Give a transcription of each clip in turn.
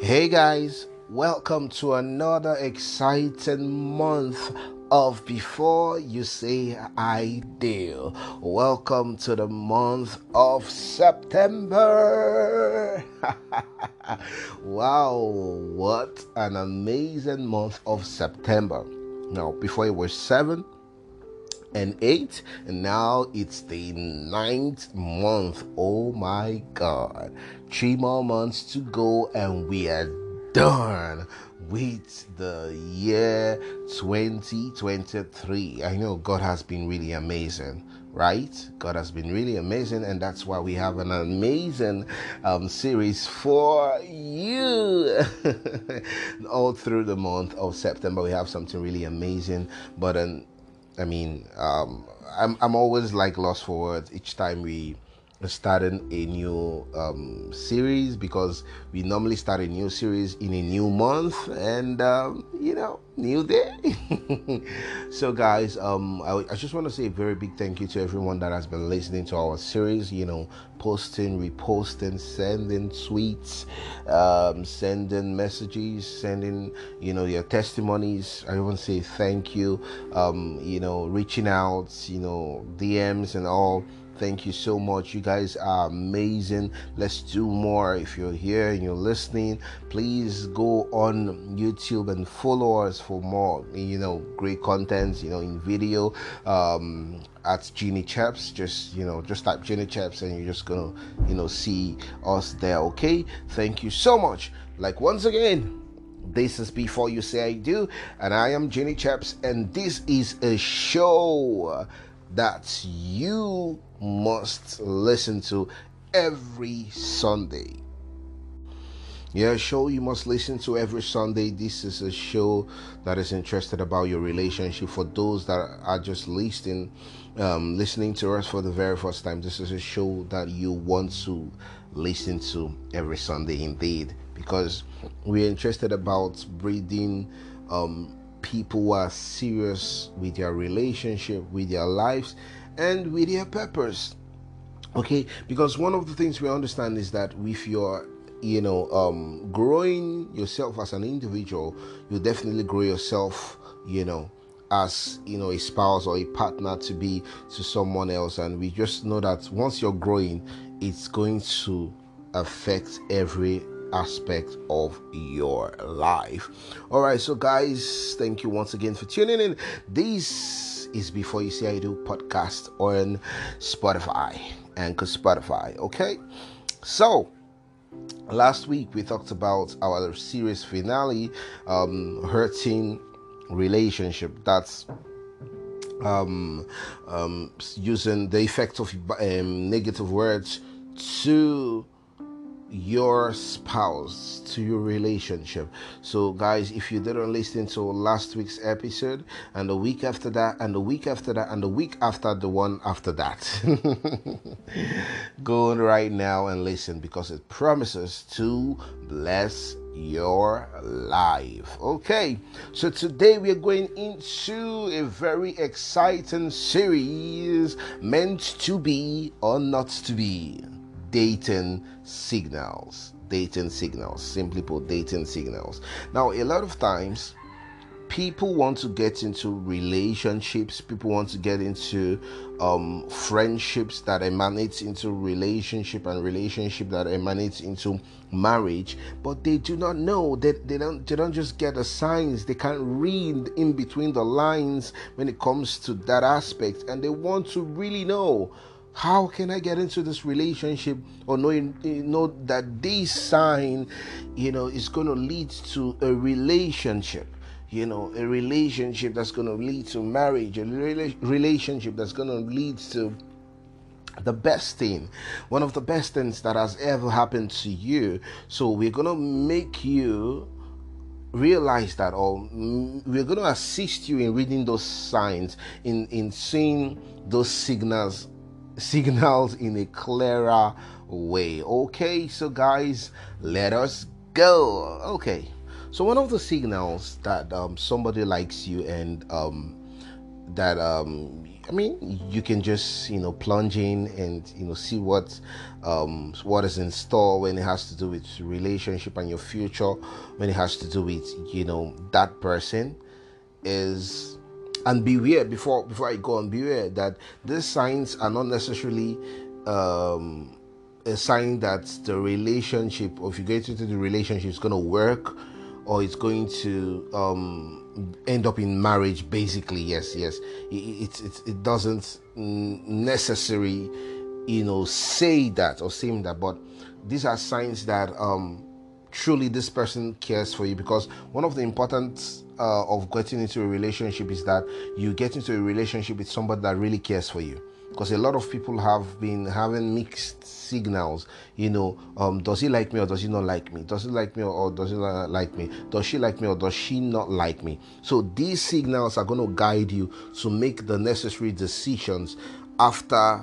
Hey guys, welcome to another exciting month of Before You Say I Do. Welcome to the month of September. wow, what an amazing month of September. Now, before it was seven, and eight, and now it's the ninth month. Oh my God! Three more months to go, and we are done with the year 2023. I know God has been really amazing, right? God has been really amazing, and that's why we have an amazing um, series for you. All through the month of September, we have something really amazing, but um, I mean, um, I'm I'm always like lost for words. Each time we starting a new um, series because we normally start a new series in a new month and um, you know new day. So guys um, I, I, just want to say a very big thank you to everyone that has been listening to our series you know posting reposting sending tweets um, sending messages sending you know your testimonies. I want to say thank you um, you know reaching out you know dms and all Thank you so much. You guys are amazing. Let's do more. If you're here and you're listening, please go on YouTube and follow us for more, you know, great contents, you know, in video. Um, at Genie Chaps, just you know, just type Genie Chaps and you're just gonna, you know, see us there. Okay, thank you so much. Like once again, this is Before You Say I Do, and I am Jenny Chaps, and this is a show that you must listen to every Sunday. Yeah, show you must listen to every Sunday. This is a show that is interested about your relationship. For those that are just listening, um, listening to us for the very first time, this is a show that you want to listen to every Sunday, indeed, because we're interested about breeding um, people who are serious with their relationship, with their lives, and with their purpose. Okay, because one of the things we understand is that if you're you know um growing yourself as an individual you definitely grow yourself you know as you know a spouse or a partner to be to someone else and we just know that once you're growing it's going to affect every aspect of your life. All right, so guys, thank you once again for tuning in. This is Before You Say I Do podcast on Spotify, Anchor Spotify. Okay, so last week we talked about our series finale, um, hurting relationship. That's um, um, using the effect of um, negative words to your spouse to your relationship so guys if you didn't listen to last week's episode and the week after that and the week after that and the week after the one after that go on right now and listen because it promises to bless your life. Okay, so today we are going into a very exciting series meant to be or not to be dating signals. Dating signals. Simply put, dating signals. Now, a lot of times, people want to get into relationships people want to get into um, friendships that emanates into relationship and relationship that emanates into marriage but they do not know that they don't they don't just get the signs they can't read in between the lines when it comes to that aspect and they want to really know how can I get into this relationship or knowing eh, know that this sign, you know, is going to lead to a relationship? You know, a relationship that's going to lead to marriage, a relationship that's going to lead to the best thing, one of the best things that has ever happened to you. So we're going to make you realize that or we're going to assist you in reading those signs in in seeing those signals signals in a clearer way. Okay, so guys, let us go. Okay, so one of the signals that um, somebody likes you and um, that um, I mean, you can just you know plunge in and you know see what um, what is in store when it has to do with relationship and your future, when it has to do with you know that person is and beware before before I go on beware that these signs are not necessarily um, a sign that the relationship or if you get into the relationship is going to work or it's going to um, end up in marriage basically. Yes yes. It, it, it doesn't necessarily you know say that or saying that but these are signs that um, truly this person cares for you because one of the important uh, of getting into a relationship is that you get into a relationship with somebody that really cares for you. Because a lot of people have been having mixed signals you know um, does he like me or does he not like me? Does he like me or does he not like me? Does she like me or does she not like me? So these signals are going to guide you to make the necessary decisions after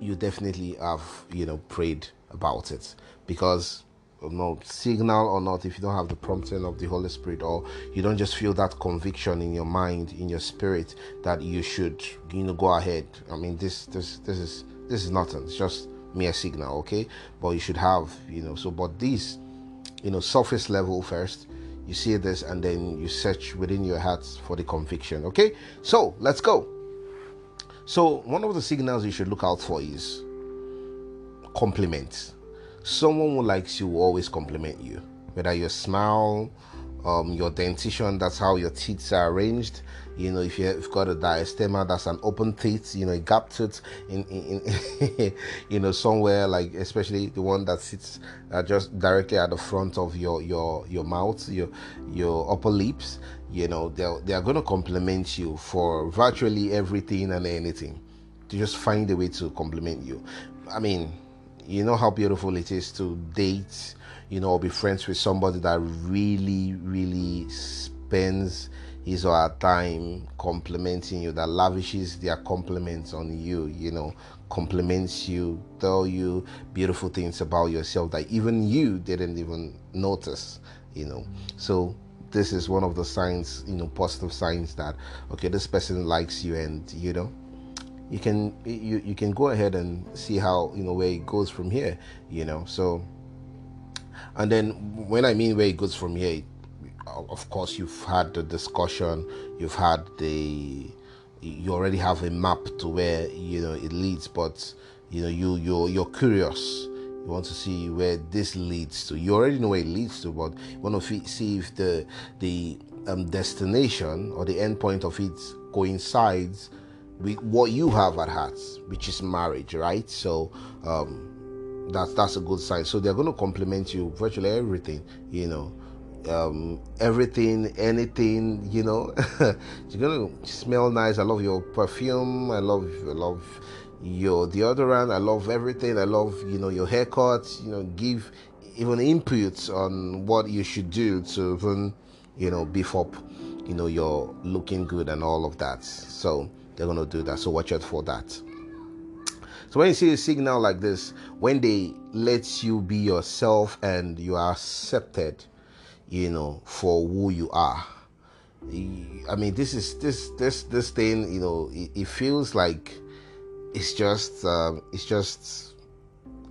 you definitely have you know prayed about it. Because no signal or not if you don't have the prompting of the holy spirit or you don't just feel that conviction in your mind in your spirit that you should you know go ahead. I mean this this this is this is nothing. It's just mere signal okay? But you should have you know so but this you know surface level first you see this and then you search within your heart for the conviction okay? So let's go. So one of the signals you should look out for is compliments someone who likes you will always compliment you. Whether your smile, um, your dentition, that's how your teeth are arranged. You know, if you've got a diastema, that's an open teeth, you know, a gap tooth in, in, in you know, somewhere like, especially the one that sits uh, just directly at the front of your, your, your mouth, your, your upper lips, you know, they're, they're going to compliment you for virtually everything and anything to just find a way to compliment you. I mean, you know how beautiful it is to date, you know, or be friends with somebody that really, really spends his or her time complimenting you, that lavishes their compliments on you, you know, compliments you, tell you beautiful things about yourself that even you didn't even notice, you know. So this is one of the signs, you know, positive signs that okay, this person likes you and you know you can you, you can go ahead and see how you know where it goes from here you know so. And then when i mean where it goes from here of course you've had the discussion you've had the you already have a map to where you know it leads but you know you you're you're curious. You want to see where this leads to. You already know where it leads to but you want to see if the the um, destination or the end point of it coincides with what you have at heart, which is marriage, right? So um, that's that's a good sign. So they're going to compliment you virtually everything, you know, um, everything, anything, you know. You're gonna smell nice. I love your perfume. I love, I love your deodorant. I love everything. I love, you know, your haircut. You know, give even inputs on what you should do to even, you know, beef up, you know, your looking good and all of that. So they're going to do that. So watch out for that. So when you see a signal like this, when they let you be yourself and you are accepted, you know, for who you are. I mean, this is this this this thing. You know, it, it feels like it's just um, it's just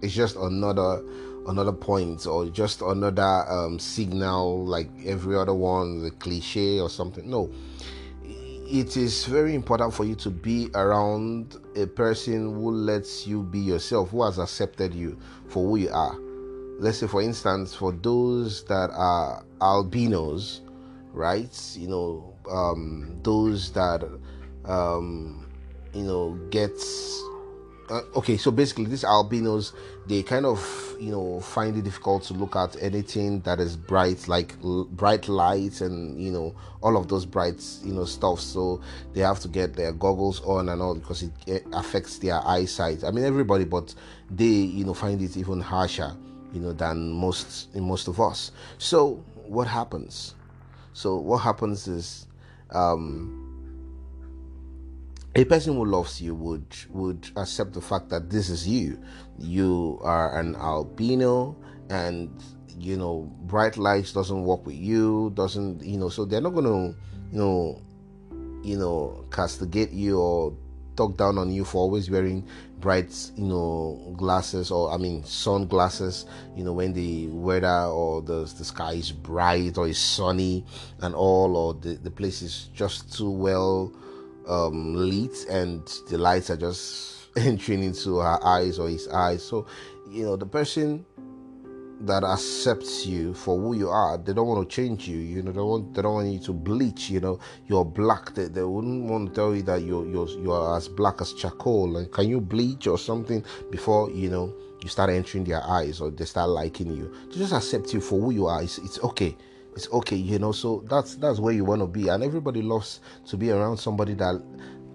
it's just another another point or just another um, signal like every other one, the cliche or something. No, it is very important for you to be around a person who lets you be yourself, who has accepted you for who you are. Let's say, for instance, for those that are albinos, right? You know, um, those that, um, you know, gets uh, okay so basically these albinos they kind of you know find it difficult to look at anything that is bright like l- bright lights and you know all of those bright you know stuff. So they have to get their goggles on and all because it, it affects their eyesight. I mean everybody but they you know find it even harsher you know than most in most of us. So what happens? So what happens is um a person who loves you would would accept the fact that this is you. You are an albino and you know bright lights doesn't work with you doesn't you know so they're not going to you know you know castigate you or talk down on you for always wearing bright you know glasses or i mean sunglasses you know when the weather or the, the sky is bright or is sunny and all or the, the place is just too well um, lit and the lights are just entering into her eyes or his eyes so you know the person that accepts you for who you are. They don't want to change you. You know, they want they don't want you to bleach. You know, you're black. They, they wouldn't want to tell you that you're you're you're as black as charcoal. And can you bleach or something before you know you start entering their eyes or they start liking you? To just accept you for who you are. It's it's okay. It's okay. You know, so that's that's where you want to be. And everybody loves to be around somebody that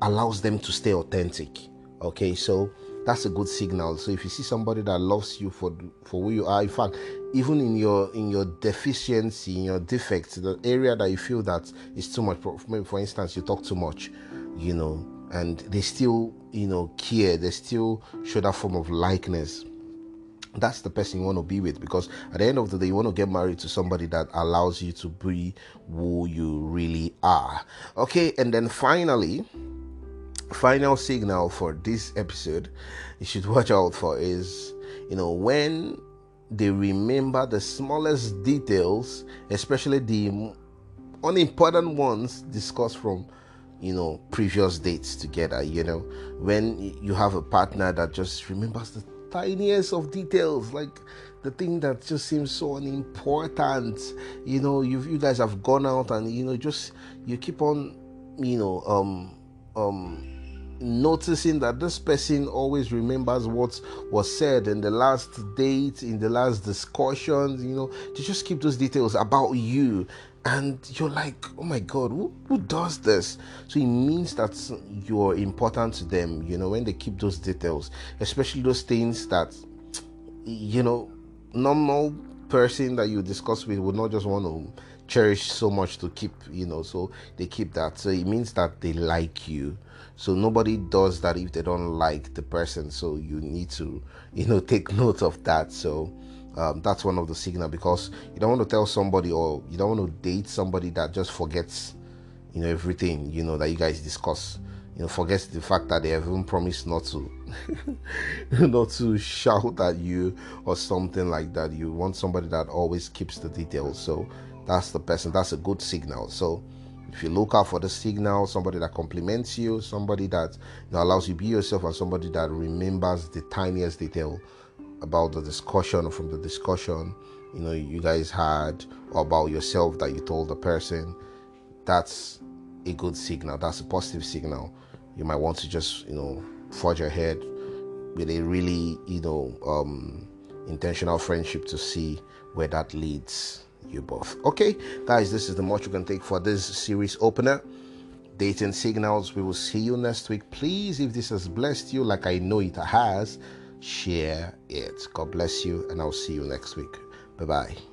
allows them to stay authentic. Okay, so that's a good signal. So if you see somebody that loves you for for who you are, in fact, even in your in your deficiency, in your defects, the area that you feel that is too much. Maybe for instance, you talk too much, you know, and they still you know care. They still show that form of likeness. That's the person you want to be with because at the end of the day, you want to get married to somebody that allows you to be who you really are. Okay, and then finally final signal for this episode you should watch out for is you know when they remember the smallest details especially the unimportant ones discussed from you know previous dates together you know when you have a partner that just remembers the tiniest of details like the thing that just seems so unimportant you know you you guys have gone out and you know just you keep on you know um um noticing that this person always remembers what was said in the last date, in the last discussions, you know, to just keep those details about you. And you're like, oh my God, who, who does this? So it means that you're important to them, you know, when they keep those details, especially those things that, you know, normal person that you discuss with would not just want to cherish so much to keep, you know, so they keep that. So it means that they like you so nobody does that if they don't like the person so you need to you know take note of that so um, that's one of the signal because you don't want to tell somebody or you don't want to date somebody that just forgets you know everything you know that you guys discuss. You know forgets the fact that they have even promised not to not to shout at you or something like that. You want somebody that always keeps the details. So that's the person that's a good signal. So if you look out for the signal, somebody that compliments you, somebody that you know, allows you to be yourself, and somebody that remembers the tiniest detail about the discussion from the discussion you know you guys had or about yourself that you told the person, that's a good signal. That's a positive signal. You might want to just you know forge ahead with a really you know um, intentional friendship to see where that leads you both. Okay, guys, this is the much you can take for this series opener. Dating signals. We will see you next week. Please, if this has blessed you like I know it has, share it. God bless you, and I'll see you next week. Bye bye.